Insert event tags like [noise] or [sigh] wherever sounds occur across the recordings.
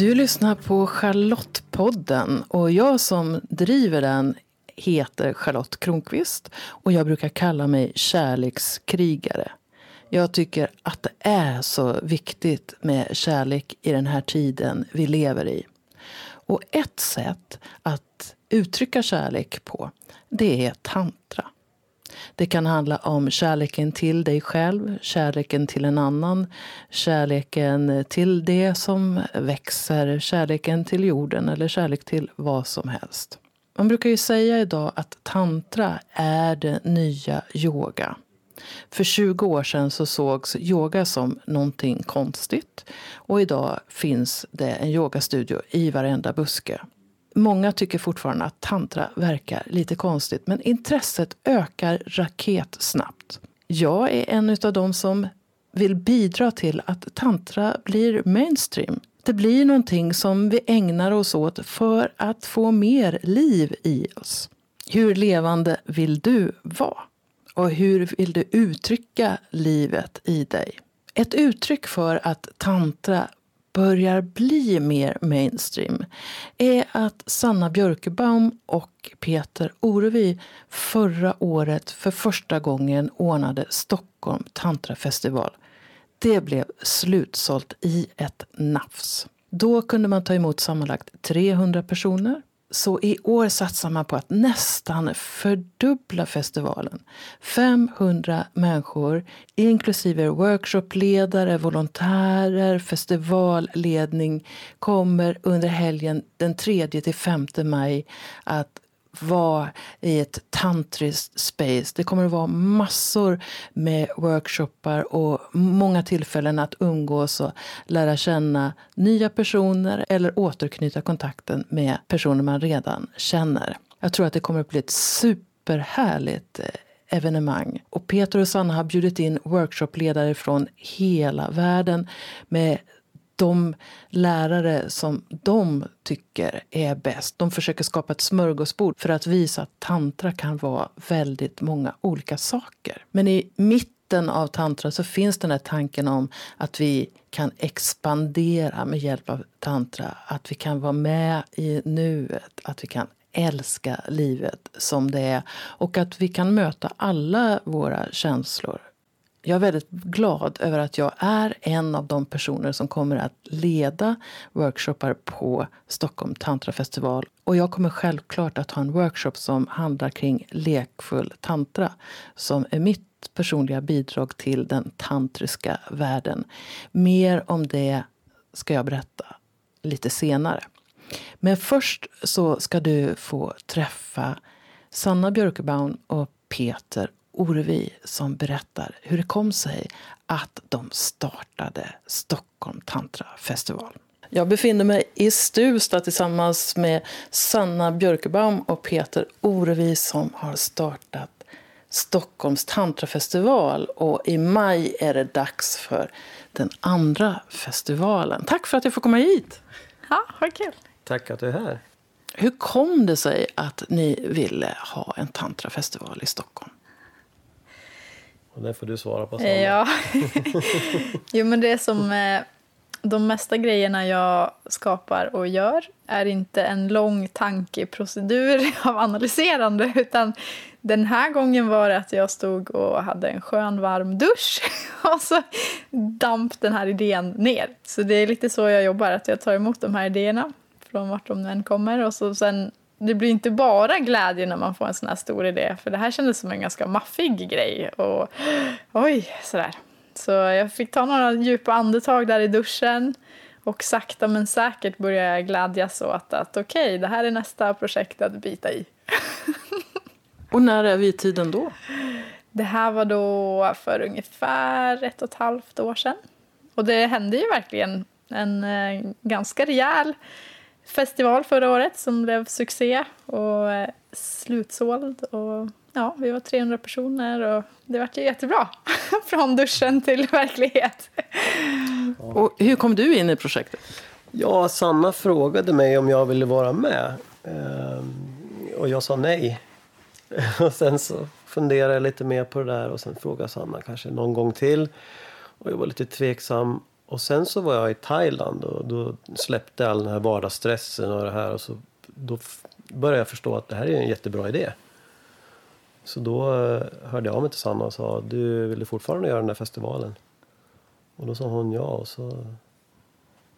Du lyssnar på Charlottepodden och jag som driver den heter Charlotte Kronqvist och jag brukar kalla mig kärlekskrigare. Jag tycker att det är så viktigt med kärlek i den här tiden vi lever i. Och ett sätt att uttrycka kärlek på, det är tantra. Det kan handla om kärleken till dig själv, kärleken till en annan, kärleken till det som växer, kärleken till jorden eller kärlek till vad som helst. Man brukar ju säga idag att tantra är det nya yoga. För 20 år sedan så sågs yoga som någonting konstigt och idag finns det en yogastudio i varenda buske. Många tycker fortfarande att tantra verkar lite konstigt men intresset ökar raketsnabbt. Jag är en av dem som vill bidra till att tantra blir mainstream. Det blir någonting som vi ägnar oss åt för att få mer liv i oss. Hur levande vill du vara? Och hur vill du uttrycka livet i dig? Ett uttryck för att tantra börjar bli mer mainstream är att Sanna Björkebaum och Peter Orevi förra året för första gången ordnade Stockholm Tantrafestival. Det blev slutsålt i ett nafs. Då kunde man ta emot sammanlagt 300 personer så i år satsar man på att nästan fördubbla festivalen. 500 människor, inklusive workshopledare, volontärer, festivalledning kommer under helgen den 3 till 5 maj att vara i ett tantriskt space. Det kommer att vara massor med workshoppar och många tillfällen att umgås och lära känna nya personer eller återknyta kontakten med personer man redan känner. Jag tror att det kommer att bli ett superhärligt eh, evenemang. Och Peter och Sanna har bjudit in workshopledare från hela världen med de lärare som de tycker är bäst. De försöker skapa ett smörgåsbord för att visa att tantra kan vara väldigt många olika saker. Men i mitten av tantra så finns den här tanken om att vi kan expandera med hjälp av tantra. Att vi kan vara med i nuet, att vi kan älska livet som det är och att vi kan möta alla våra känslor jag är väldigt glad över att jag är en av de personer som kommer att leda workshoppar på Stockholm Tantrafestival. Och jag kommer självklart att ha en workshop som handlar kring lekfull tantra som är mitt personliga bidrag till den tantriska världen. Mer om det ska jag berätta lite senare. Men först så ska du få träffa Sanna Björkebaum och Peter Orvi som berättar hur det kom sig att de startade Stockholm Tantra Festival. Jag befinner mig i Stuvsta tillsammans med Sanna Björkebaum och Peter Orevi som har startat Stockholms tantrafestival och i maj är det dags för den andra festivalen. Tack för att jag får komma hit! Ja, vad kul! Tack att du är här. Hur kom det sig att ni ville ha en tantrafestival i Stockholm? Och det får du svara på, Sanna. Ja. [laughs] jo, men det som... Eh, de mesta grejerna jag skapar och gör är inte en lång tankeprocedur [laughs] av analyserande utan den här gången var det att jag stod och hade en skön varm dusch [laughs] och så damp den här idén ner. Så det är lite så jag jobbar, att jag tar emot de här idéerna från vart de än kommer och så sen det blir inte bara glädje när man får en sån här stor idé. För det här kändes som en ganska maffig grej. Och oj, sådär. Så jag fick ta några djupa andetag där i duschen. Och sakta men säkert började jag glädjas åt att okej, okay, det här är nästa projekt att bita i. [laughs] och när är vi i tiden då? Det här var då för ungefär ett och ett halvt år sedan. Och det hände ju verkligen en eh, ganska rejäl festival förra året som blev succé och eh, slutsåld. Och, ja, vi var 300 personer och det var ju jättebra. [laughs] Från duschen till verklighet. Och hur kom du in i projektet? Ja, Sanna frågade mig om jag ville vara med. Ehm, och jag sa nej. [laughs] Och sen så funderade jag lite mer på det där och sen frågade Sanna kanske någon gång till. Och jag var lite tveksam. Och sen så var jag i Thailand och då släppte all den här vardagsstressen och det här. Och så, då började jag förstå att det här är en jättebra idé. Så då eh, hörde jag av mig till Sanna och sa du vill du fortfarande göra den där festivalen? Och då sa hon ja och så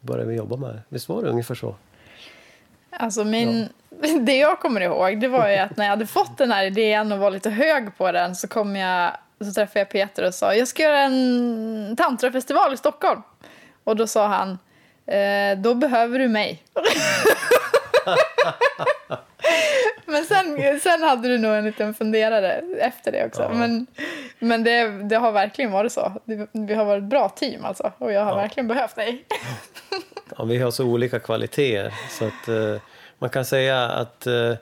började vi jobba med det. Visst var det ungefär så? Alltså min, [laughs] det jag kommer ihåg det var ju att när jag hade fått den här idén och var lite hög på den så kom jag så träffade jag Peter och sa jag ska göra en tantrafestival i Stockholm. Och då sa han eh, då behöver du mig. [laughs] men sen, sen hade du nog en liten funderare efter det också. Ja. Men, men det, det har verkligen varit så. Vi har varit ett bra team alltså. Och jag har Ja. verkligen behövt dig. Ja, vi har så olika kvaliteter. Så att, eh, man kan säga att eh,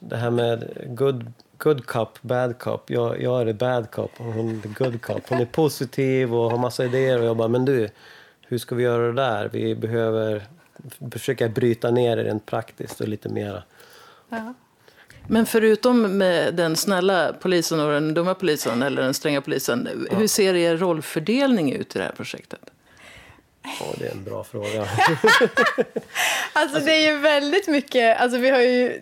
det här med good, good cup, bad cup. Jag, jag är the bad cup och hon är the good cup. Hon är positiv och har massa idéer. Och jag bara, men du, hur ska vi göra det där? Vi behöver försöka bryta ner det rent praktiskt och lite mera. Ja. Men förutom med den snälla polisen och den dumma polisen, eller den stränga polisen, hur ser er rollfördelning ut i det här projektet? Ja, det är en bra fråga. [laughs] Alltså det är ju väldigt mycket, alltså vi har ju,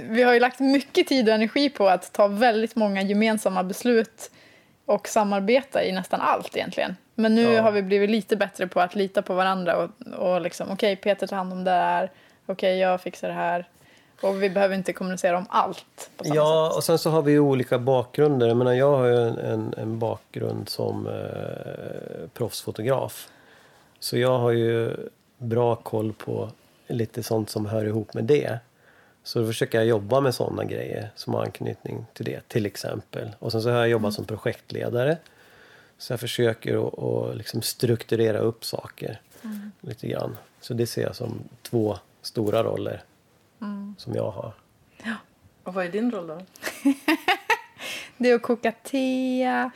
vi har ju lagt mycket tid och energi på att ta väldigt många gemensamma beslut och samarbeta i nästan allt egentligen. Men nu Ja. har vi blivit lite bättre på att lita på varandra och, och liksom okej Peter tar hand om det här, okej jag fixar det här. Och vi behöver inte kommunicera om allt på samma Ja, sätt. och sen så har vi ju olika bakgrunder. Jag menar, jag har ju en, en, en bakgrund som eh, proffsfotograf. Så jag har ju bra koll på lite sånt som hör ihop med det. Så då försöker jag jobba med sådana grejer som har anknytning till det, till exempel. Och sen så har jag jobbat som projektledare. Så jag försöker att, att liksom strukturera upp saker lite grann. Så det ser jag som två stora roller som jag har. Och vad är din roll då? [laughs] Det är att koka te.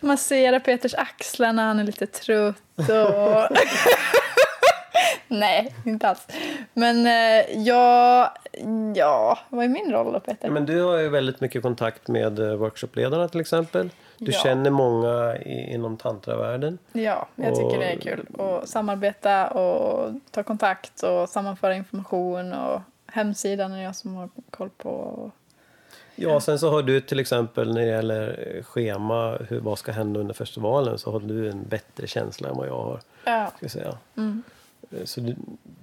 Massera Peters axlar när han är lite trött. Och... [laughs] Nej, inte alls. Men eh, jag... Ja, vad är min roll då, Peter? Ja, men du har ju väldigt mycket kontakt med eh, workshopledarna till exempel. Du Ja. känner många i, inom tantravärlden. Ja, jag tycker Och- det är kul att samarbeta och ta kontakt och sammanföra information. Och hemsidan är jag som har koll på. Ja, sen så har du till exempel när det gäller schema, hur, vad ska hända under festivalen, så har du en bättre känsla än vad jag har. Ja. Ska jag säga. Mm. Eh, Så det,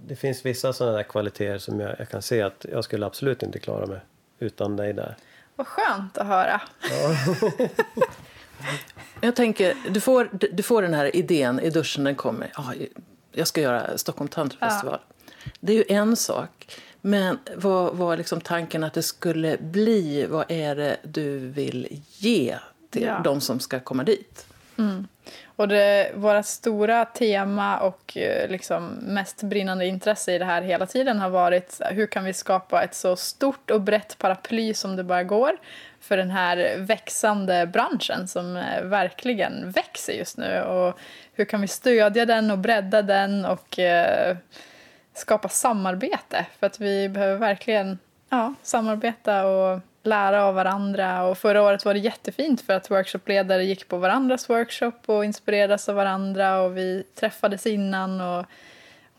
det finns vissa sådana där kvaliteter som jag, jag kan se att jag skulle absolut inte klara mig utan dig där. Vad skönt att höra. [laughs] Jag tänker, du får, du får den här idén i duschen, den kommer. Ja, jag ska göra Stockholm Tantrafestival. Det är ju en sak. Men vad var liksom tanken att det skulle bli? Vad är det du vill ge till Ja. de som ska komma dit? Mm. Och det, våra stora tema och eh, liksom mest brinnande intresse i det här hela tiden har varit hur kan vi skapa ett så stort och brett paraply som det bara går för den här växande branschen som eh, verkligen växer just nu. Och hur kan vi stödja den och bredda den och eh, skapa samarbete? För att vi behöver verkligen ja, samarbeta och lära av varandra. Och förra året var det jättefint för att workshopledare gick på varandras workshop och inspirerades av varandra och vi träffades innan. Och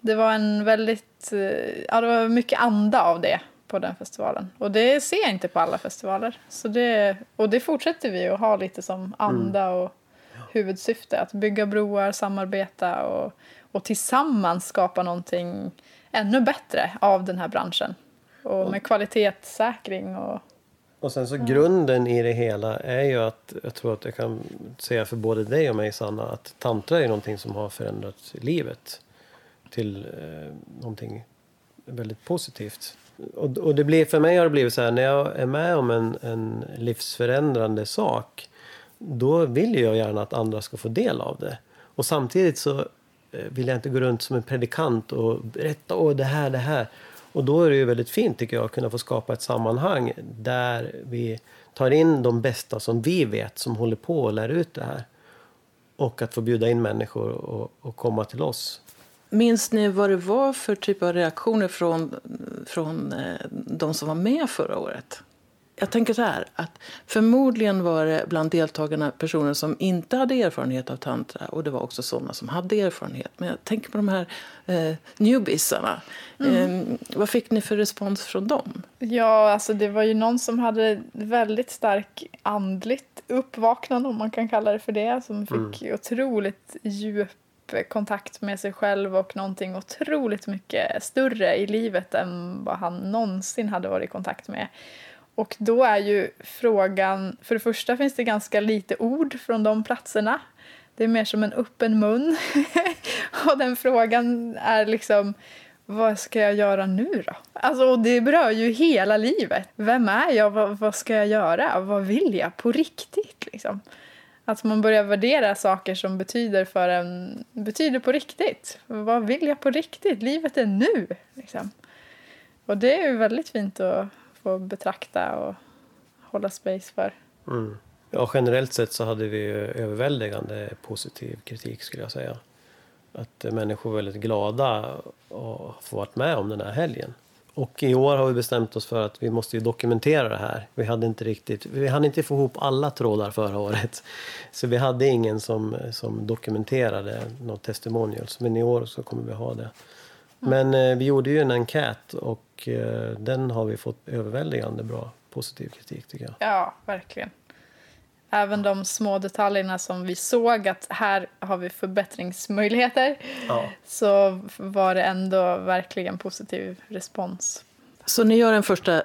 det var en väldigt, eh, ja det var mycket anda av det på den festivalen. Och det ser jag inte på alla festivaler. Så det, och det fortsätter vi att ha lite som anda och huvudsyfte. Att bygga broar, samarbeta och, och tillsammans skapa någonting ännu bättre av den här branschen. Och med kvalitetssäkring och Och sen så grunden i det hela är ju att, jag tror att jag kan säga för både dig och mig Sanna, att tantra är någonting som har förändrat livet till eh, någonting väldigt positivt. Och, och det blir, för mig har det blivit så här, när jag är med om en, en livsförändrande sak, då vill jag gärna att andra ska få del av det. Och samtidigt så eh, vill jag inte gå runt som en predikant och berätta åh det här, det här. Och då är det ju väldigt fint tycker jag att kunna få skapa ett sammanhang där vi tar in de bästa som vi vet som håller på och lär ut det här. Och att få bjuda in människor och, och komma till oss. Minns ni vad det var för typ av reaktioner från, från eh, de som var med förra året? Jag tänker så här, att förmodligen var det bland deltagarna personer som inte hade erfarenhet av tantra och det var också sådana som hade erfarenhet. Men jag tänker på de här eh, newbiesarna. Mm. Eh, vad fick ni för respons från dem? Ja, alltså det var ju någon som hade väldigt stark andligt uppvaknande, om man kan kalla det för det, som fick mm. otroligt djup kontakt med sig själv och någonting otroligt mycket större i livet än vad han någonsin hade varit i kontakt med. Och då är ju frågan, för det första finns det ganska lite ord från de platserna. Det är mer som en öppen mun. [laughs] och den frågan är liksom, vad ska jag göra nu då? Alltså, det berör ju hela livet. Vem är jag? Vad, vad ska jag göra? Vad vill jag på riktigt? Liksom? Att man börjar värdera saker som betyder för en, betyder på riktigt. Vad vill jag på riktigt? Livet är nu. Liksom. Och det är ju väldigt fint att få betrakta och hålla space för. Mm. Ja, generellt sett så hade vi överväldigande positiv kritik skulle jag säga. Att eh, människor var väldigt glada att få vara med om den här helgen. Och i år har vi bestämt oss för att vi måste dokumentera det här. Vi hade inte riktigt, vi hann inte få ihop alla trådar förra året. Så vi hade ingen som, som dokumenterade något testimonials. Men i år så kommer vi ha det. Men eh, vi gjorde ju en enkät och eh, den har vi fått överväldigande bra positiv kritik tycker jag. Ja, verkligen. Även de små detaljerna som vi såg att här har vi förbättringsmöjligheter. Ja. Så var det ändå verkligen positiv respons. Så ni gör en första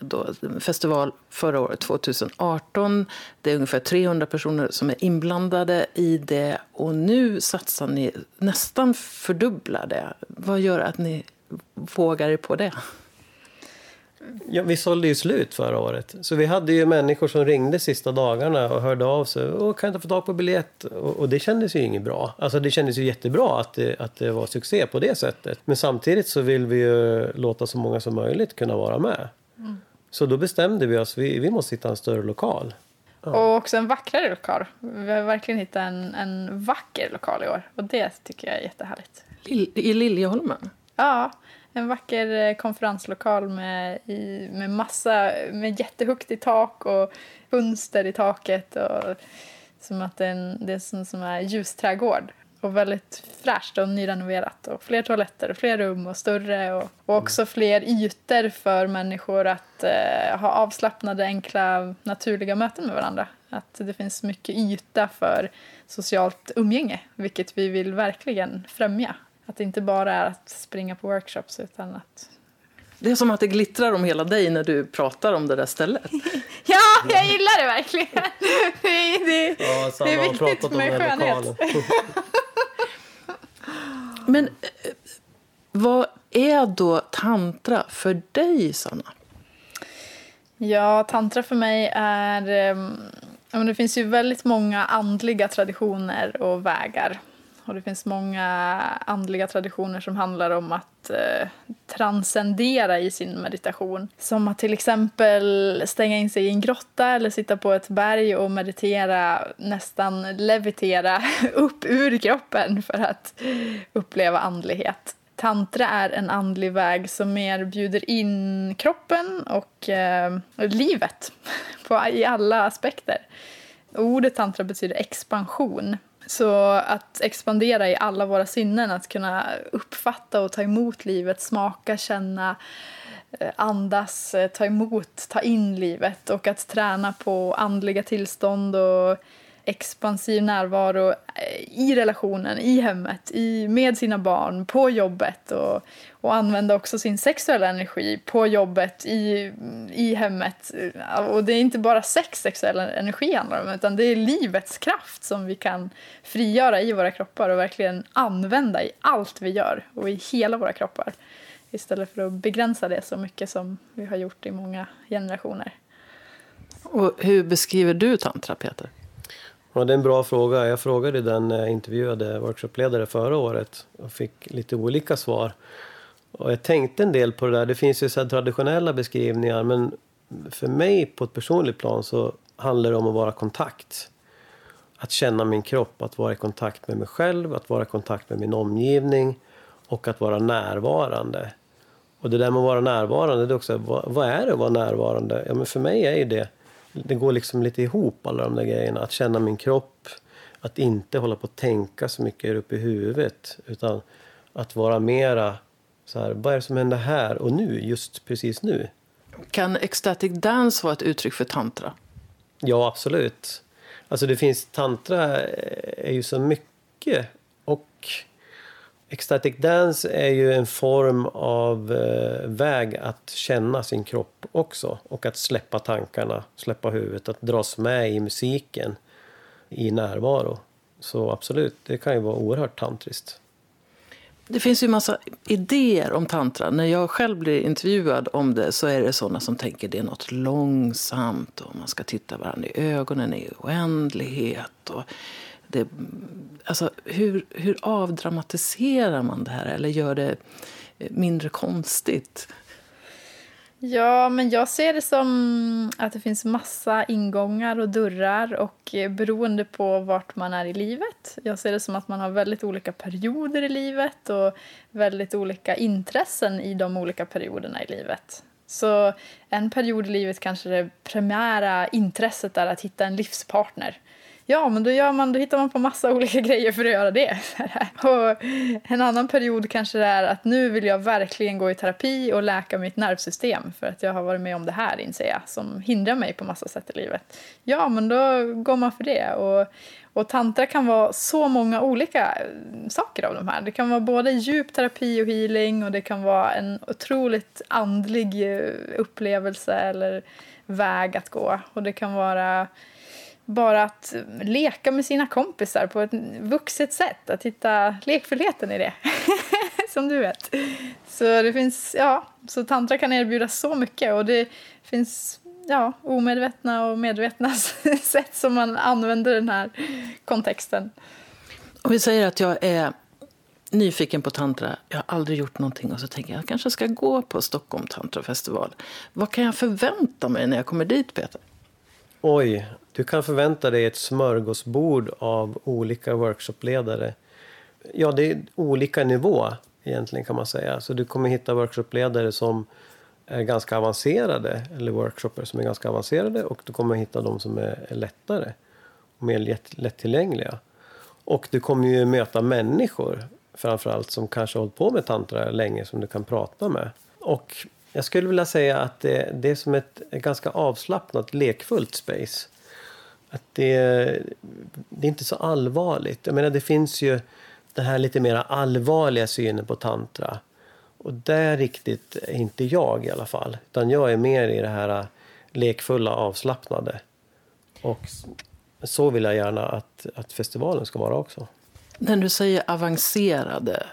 då, festival förra året, 2018. Det är ungefär 300 personer som är inblandade i det. Och nu satsar ni nästan fördubbla det. Vad gör att ni vågar er på det? Ja, vi sålde ju slut förra året. Så vi hade ju människor som ringde sista dagarna och hörde av sig. Och kan inte få tag på biljett? Och, och, det kändes ju inget bra. Alltså det kändes ju jättebra att det, att det var succé på det sättet. Men samtidigt så vill vi ju låta så många som möjligt kunna vara med. Mm. Så då bestämde vi oss, vi, vi måste hitta en större lokal. Ja. Och också en vackrare lokal. Vi har verkligen hittat en, en vacker lokal i år. Och det tycker jag är jättehärligt. I Liljeholmen? Ja, en vacker eh, konferenslokal med, i, med massa, med jättehögt i tak och fönster i taket. Och, som att det är en, det är en som är ljusträdgård. Och väldigt fräscht och nyrenoverat. Och fler toaletter och fler rum och större. Och, och också fler ytor för människor att eh, ha avslappnade, enkla, naturliga möten med varandra. Att det finns mycket yta för socialt umgänge, vilket vi vill verkligen främja. Att det inte bara är att springa på workshops utan att... Det är som att det glittrar om hela dig när du pratar om det där stället. [laughs] ja, jag gillar det verkligen. Det är, det, ja, det är viktigt med skönhet. [laughs] Men eh, vad är då tantra för dig, Sanna? Ja, tantra för mig är... Um, det finns ju väldigt många andliga traditioner och vägar och det finns många andliga traditioner som handlar om att eh, transcendera i sin meditation. Som att till exempel stänga in sig i en grotta eller sitta på ett berg och meditera, nästan levitera [laughs] upp ur kroppen för att uppleva andlighet. Tantra är en andlig väg som mer bjuder in kroppen och eh, livet [laughs] på, i alla aspekter. Ordet tantra betyder expansion så att expandera i alla våra sinnen, att kunna uppfatta och ta emot livet, smaka, känna, eh, andas, eh, ta emot, ta in livet och att träna på andliga tillstånd och expansiv närvaro eh, i relationen, i hemmet, i, med sina barn, på jobbet och, och använda också sin sexuella energi på jobbet, i, i hemmet. Eh, och det är inte bara sex sexuell energi handlar om, utan det är livets kraft som vi kan frigöra i våra kroppar och verkligen använda i allt vi gör och i hela våra kroppar. Istället för att begränsa det så mycket som vi har gjort i många generationer. Och hur beskriver du tantra, Peter? Ja, det är en bra fråga. Jag frågade den när jag intervjuade workshopledare förra året och fick lite olika svar. Och jag tänkte en del på det där. Det finns ju så traditionella beskrivningar men för mig på ett personligt plan så handlar det om att vara kontakt. Att känna min kropp, att vara i kontakt med mig själv, att vara i kontakt med min omgivning och att vara närvarande. Och det där med att vara närvarande, det är också, vad, vad är det att vara närvarande? Ja, men för mig är ju det, det går liksom lite ihop alla de där grejerna. Att känna min kropp, att inte hålla på att tänka så mycket upp i huvudet. Utan att vara mera så här, vad är det som händer här och nu, just precis nu? Kan ecstatic dance vara ett uttryck för tantra? Ja, absolut. Alltså det finns, tantra är ju så mycket. Och ecstatic dance är ju en form av eh, väg att känna sin kropp också. Och att släppa tankarna, släppa huvudet, att dras med i musiken i närvaro. Så absolut, det kan ju vara oerhört tantriskt. Det finns ju massa idéer om tantra. När jag själv blir intervjuad om det så är det sådana som tänker det är något långsamt och man ska titta varandra i ögonen i oändlighet. Och det, alltså, hur, hur avdramatiserar man det här eller gör det eh, mindre konstigt? Ja, men jag ser det som att det finns massa ingångar och dörrar och eh, beroende på vart man är i livet. Jag ser det som att man har väldigt olika perioder i livet och väldigt olika intressen i de olika perioderna i livet. Så en period i livet kanske det primära intresset är att hitta en livspartner. Ja, men då, gör man, då hittar man på massa [laughs] olika grejer för att göra det. [laughs] Och en annan period kanske det är att nu vill jag verkligen gå i terapi och läka mitt nervsystem för att jag har varit med om det här, inser jag, som hindrar mig på massa sätt i livet. Ja, men då går man för det. Och, och tantra kan vara så många olika eh, saker av de här. Det kan vara både djup terapi och healing och det kan vara en otroligt andlig eh, upplevelse eller väg att gå. Och det kan vara bara att leka med sina kompisar på ett vuxet sätt. Att hitta lekfullheten i det, [laughs] som du vet. Så det finns, ja, så tantra kan erbjuda så mycket och det finns ja, omedvetna och medvetna [laughs] sätt som man använder den här kontexten. Om vi säger att jag är nyfiken på tantra, jag har aldrig gjort någonting och så tänker jag att jag kanske ska gå på Stockholm tantrafestival. Vad kan jag förvänta mig när jag kommer dit, Peter? Oj, du kan förvänta dig ett smörgåsbord av olika workshopledare. Ja, det är olika nivå egentligen kan man säga. Så du kommer hitta workshopledare som är ganska avancerade eller workshopper som är ganska avancerade och du kommer hitta de som är lättare och mer lätt, lättillgängliga. Och du kommer ju möta människor framförallt som kanske har hållit på med tantra länge som du kan prata med. Och jag skulle vilja säga att det, det är som ett, ganska avslappnat, lekfullt space. Att det, det är inte så allvarligt. Jag menar, det finns ju den här lite mer allvarliga synen på tantra. Och där riktigt är inte jag i alla fall. Utan jag är mer i det här lekfulla, avslappnade. Och så vill jag gärna att, att festivalen ska vara också. När du säger avancerade,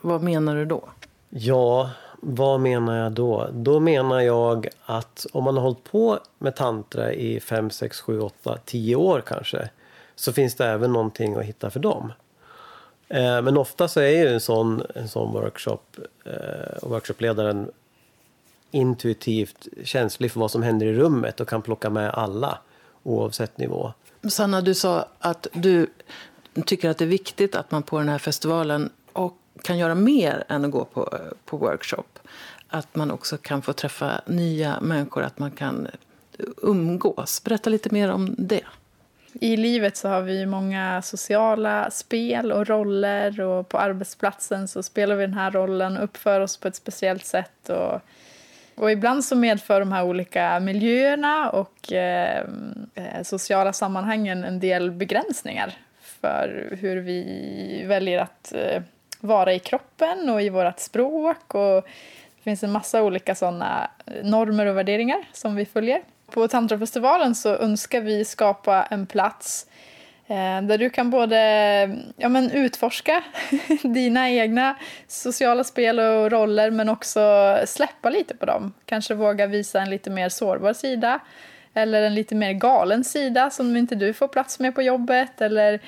vad menar du då? Ja, vad menar jag då? Då menar jag att om man har hållit på med tantra i 5, 6, 7, 8, 10 år kanske så finns det även någonting att hitta för dem. Eh, men ofta så är ju en sån, en sån workshop eh, och workshopledaren intuitivt känslig för vad som händer i rummet och kan plocka med alla oavsett nivå. Sanna, du sa att du tycker att det är viktigt att man på den här festivalen och kan göra mer än att gå på, eh, på workshop. Att man också kan få träffa nya människor, att man kan umgås. Berätta lite mer om det. I livet så har vi många sociala spel och roller och på arbetsplatsen så spelar vi den här rollen och uppför oss på ett speciellt sätt. Och, och ibland så medför de här olika miljöerna och eh, eh, sociala sammanhangen en del begränsningar för hur vi väljer att eh, vara i kroppen och i vårt språk. Och det finns en massa olika sådana eh, normer och värderingar som vi följer. På Tantrafestivalen så önskar vi skapa en plats eh, där du kan både ja, men utforska [laughs] dina egna sociala spel och roller men också släppa lite på dem. Kanske våga visa en lite mer sårbar sida eller en lite mer galen sida som inte du får plats med på jobbet eller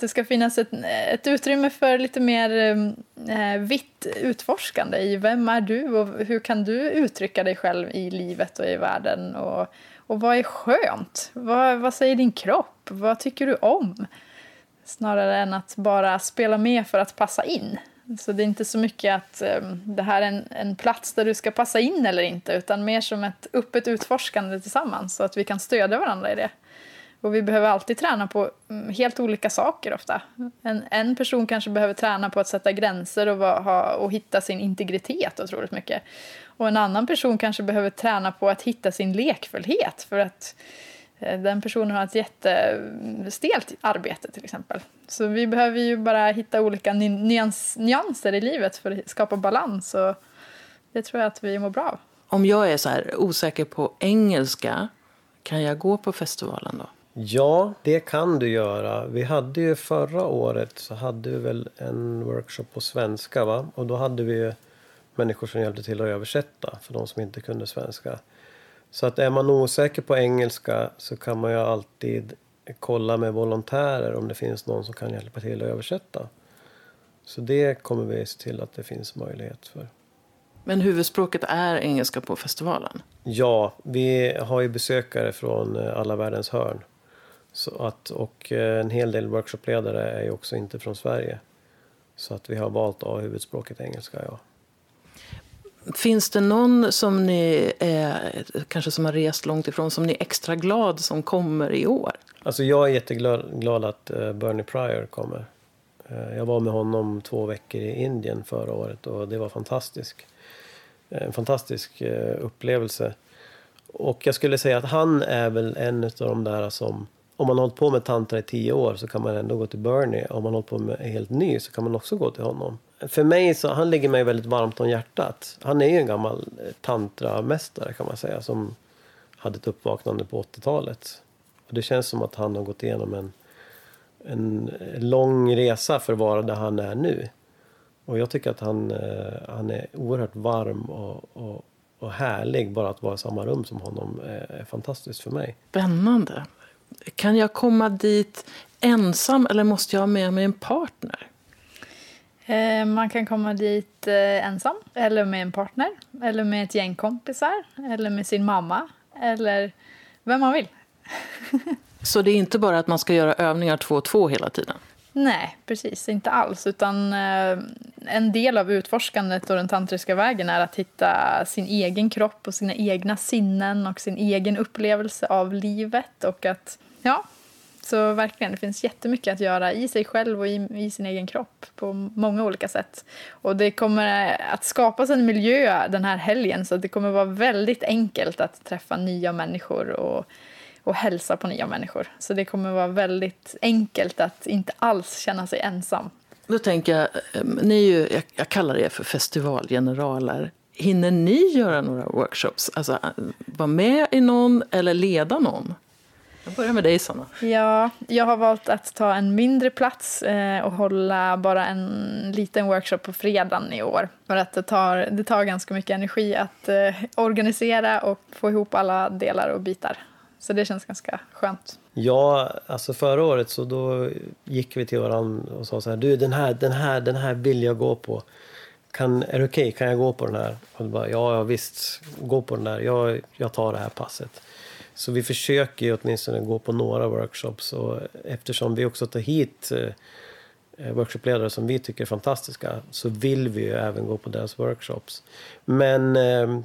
det ska finnas ett, ett utrymme för lite mer ehm, eh, vitt utforskande i vem är du och hur kan du uttrycka dig själv i livet och i världen och, och vad är skönt? Vad, vad säger din kropp? Vad tycker du om? Snarare än att bara spela med för att passa in. Så det är inte så mycket att um, det här är en, en plats där du ska passa in eller inte utan mer som ett öppet utforskande tillsammans så att vi kan stödja varandra i det. Och vi behöver alltid träna på mm, helt olika saker ofta. En, en person kanske behöver träna på att sätta gränser och, va, ha, och hitta sin integritet otroligt mycket. Och en annan person kanske behöver träna på att hitta sin lekfullhet för att eh, den personen har ett jättestelt arbete till exempel. Så vi behöver ju bara hitta olika nyans, nyanser i livet för att skapa balans och det tror jag att vi mår bra av. Om jag är så här osäker på engelska, kan jag gå på festivalen då? Ja, det kan du göra. Vi hade ju förra året så hade vi väl en workshop på svenska va? Och då hade vi människor som hjälpte till att översätta för de som inte kunde svenska. Så att är man osäker på engelska så kan man ju alltid kolla med volontärer om det finns någon som kan hjälpa till att översätta. Så det kommer vi se till att det finns möjlighet för. Men huvudspråket är engelska på festivalen? Ja, vi har ju besökare från alla världens hörn. Så att, och eh, en hel del workshopledare är ju också inte från Sverige. Så att vi har valt att ha huvudspråket engelska, ja. Finns det någon som ni är, kanske som har rest långt ifrån som ni är extra glad som kommer i år? Alltså jag är jätteglad glad att eh, Bernie Pryor kommer. Eh, jag var med honom två veckor i Indien förra året och det var fantastiskt. En fantastisk upplevelse. Och jag skulle säga att han är väl en av de där som om man har hållit på med tantra i tio år så kan man ändå gå till Bernie. Om man har hållit på med helt ny så kan man också gå till honom. För mig så, han ligger mig väldigt varmt om hjärtat. Han är ju en gammal eh, tantramästare kan man säga som hade ett uppvaknande på 80-talet. Och det känns som att han har gått igenom en, en lång resa för att vara där han är nu. Och jag tycker att han, eh, han är oerhört varm och, och, och härlig. Bara att vara i samma rum som honom är, är fantastiskt för mig. Spännande. Kan jag komma dit ensam eller måste jag ha med mig en partner? Eh, man kan komma dit eh, ensam, eller med en partner, eller med ett gäng kompisar, eller med sin mamma, eller vem man vill. [laughs] Så det är inte bara att man ska göra övningar två och två hela tiden? Nej, precis. Inte alls. Utan eh, en del av utforskandet och den tantriska vägen är att hitta sin egen kropp och sina egna sinnen och sin egen upplevelse av livet. Och att, ja, så verkligen, det finns jättemycket att göra i sig själv och i, i sin egen kropp på många olika sätt. Och det kommer att skapas en miljö den här helgen så det kommer vara väldigt enkelt att träffa nya människor och och hälsa på nya människor. Så det kommer vara väldigt enkelt att inte alls känna sig ensam. Då tänker jag, eh, ni är ju, jag, jag kallar er för festivalgeneraler. Hinner ni göra några workshops? Alltså eh, vara med i någon eller leda någon? Jag börjar med dig, Sanna. Ja, jag har valt att ta en mindre plats eh, och hålla bara en liten workshop på fredagen i år. För att det tar, det tar ganska mycket energi att eh, organisera och få ihop alla delar och bitar. Så det känns ganska skönt. Ja, alltså förra året så då gick vi till varandra och sa så här, du den här, den här, den här vill jag gå på. Kan, är det okej, okay? kan jag gå på den här? Och bara, ja, ja, visst, gå på den där, jag, jag tar det här passet. Så vi försöker ju åtminstone gå på några workshops och eftersom vi också tar hit eh, workshopledare som vi tycker är fantastiska så vill vi ju även gå på deras workshops. Men ehm,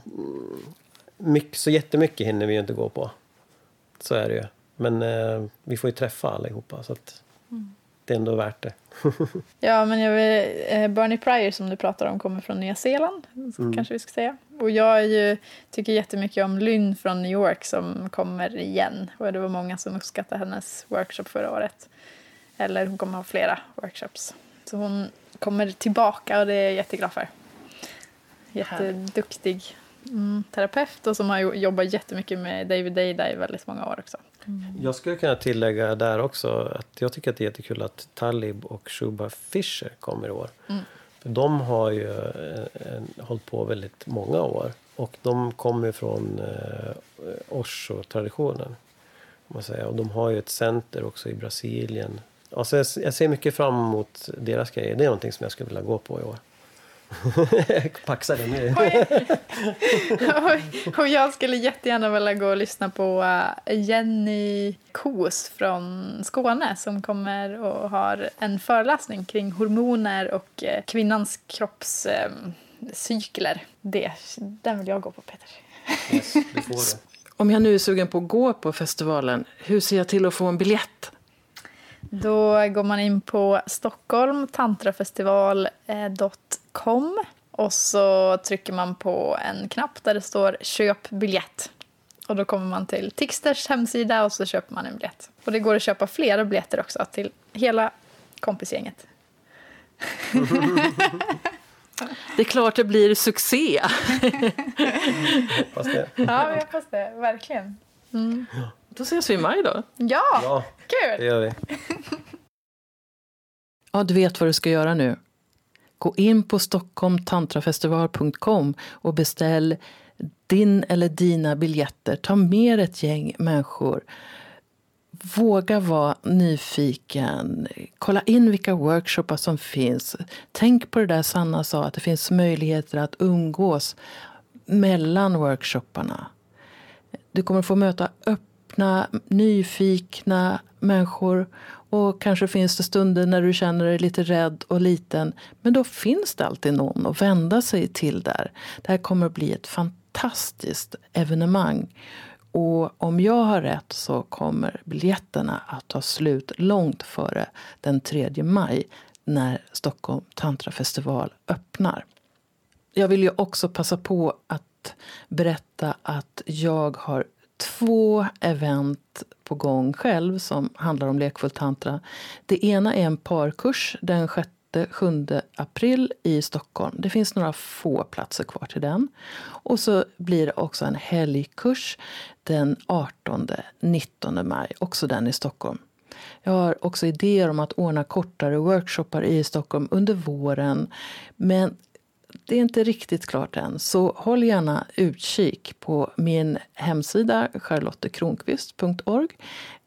mycket, så jättemycket hinner vi ju inte gå på. Så är det ju. Men eh, vi får ju träffa allihopa så att mm. det är ändå värt det. [laughs] ja, men jag vill, eh, Bernie Pryor som du pratar om kommer från Nya Zeeland, mm. kanske vi ska säga. Och jag ju, tycker jättemycket om Lynn från New York som kommer igen. Och det var många som uppskattade hennes workshop förra året. Eller hon kommer ha flera workshops. Så hon kommer tillbaka och det är jag jätteglad för. Jätteduktig mm, terapeut och som har jobbat jättemycket med David Deida i väldigt många år också. Mm. Jag skulle kunna tillägga där också att jag tycker att det är jättekul att Talib och Shuba Fisher kommer i år. Mm. För de har ju en, hållit på väldigt många år och de kommer från eh, Osho-traditionen. Och de har ju ett center också i Brasilien. Alltså jag, jag ser mycket fram emot deras grejer. Det är någonting som jag skulle vilja gå på i år. [laughs] Paxa den nu. och [laughs] jag skulle jättegärna vilja gå och lyssna på eh, Jenny Kos från Skåne som kommer och har en föreläsning kring hormoner och eh, kvinnans kroppscykler. Det, den vill jag gå på, Peter. Yes, du får det. [laughs] Om jag nu är sugen på att gå på festivalen, hur ser jag till att få en biljett? Då går man in på stockholmtantrafestival.com och så trycker man på en knapp där det står köp biljett. Och då kommer man till Tixters hemsida och så köper man en biljett. Och det går att köpa flera biljetter också till hela kompisgänget. Det är klart det blir succé. Hoppas det. Ja, vi hoppas det. Verkligen. Mm. Då ses vi i maj då. Ja, Ja, det kul! gör vi. Ja, du vet vad du ska göra nu. Gå in på stockholmtantrafestival.com och beställ din eller dina biljetter. Ta med ett gäng människor. Våga vara nyfiken. Kolla in vilka workshoppar som finns. Tänk på det där Sanna sa, att det finns möjligheter att umgås mellan workshopparna. Du kommer få möta öppna, nyfikna människor. Och kanske finns det stunder när du känner dig lite rädd och liten. Men då finns det alltid någon att vända sig till där. Det här kommer att bli ett fantastiskt evenemang. Och om jag har rätt så kommer biljetterna att ta slut långt före den 3 maj när Stockholm Tantrafestival öppnar. Jag vill ju också passa på att berätta att jag har två event på gång själv som handlar om lekfull tantra. Det ena är en parkurs den 6-7 april i Stockholm. Det finns några få platser kvar till den. Och så blir det också en helgkurs den 18-19 maj, också den i Stockholm. Jag har också idéer om att ordna kortare workshoppar i Stockholm under våren. Men det är inte riktigt klart än, så håll gärna utkik på min hemsida charlottekronqvist.org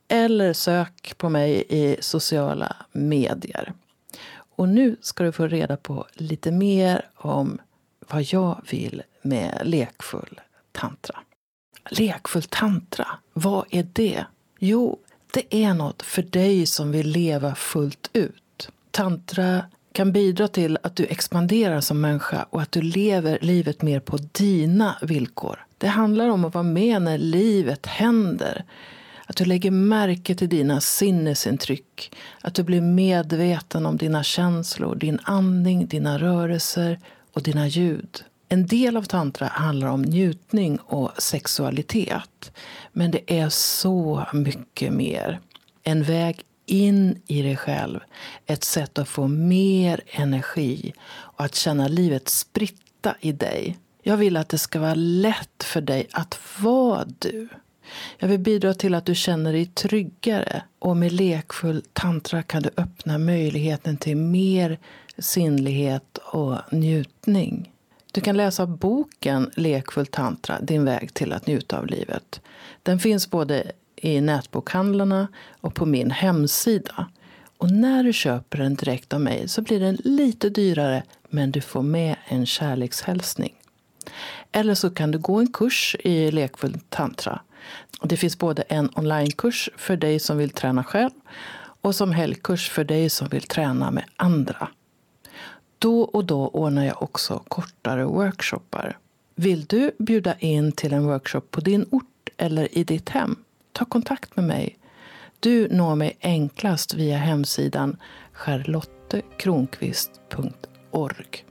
eller sök på mig i sociala medier. Och nu ska du få reda på lite mer om vad jag vill med lekfull tantra. Lekfull tantra, vad är det? Jo, det är något för dig som vill leva fullt ut. Tantra kan bidra till att du expanderar som människa och att du lever livet mer på dina villkor. Det handlar om att vara med när livet händer. Att du lägger märke till dina sinnesintryck. Att du blir medveten om dina känslor, din andning, dina rörelser och dina ljud. En del av tantra handlar om njutning och sexualitet. Men det är så mycket mer. En väg in i dig själv. Ett sätt att få mer energi och att känna livet spritta i dig. Jag vill att det ska vara lätt för dig att vara du. Jag vill bidra till att du känner dig tryggare. Och med lekfull tantra kan du öppna möjligheten till mer sinnlighet och njutning. Du kan läsa boken Lekfull tantra, din väg till att njuta av livet. Den finns både i nätbokhandlarna och på min hemsida. Och när du köper den direkt av mig så blir den lite dyrare men du får med en kärlekshälsning. Eller så kan du gå en kurs i lekfull tantra. Det finns både en onlinekurs för dig som vill träna själv och som helgkurs för dig som vill träna med andra. Då och då ordnar jag också kortare workshoppar. Vill du bjuda in till en workshop på din ort eller i ditt hem? Ta kontakt med mig. Du når mig enklast via hemsidan charlottekronqvist.org.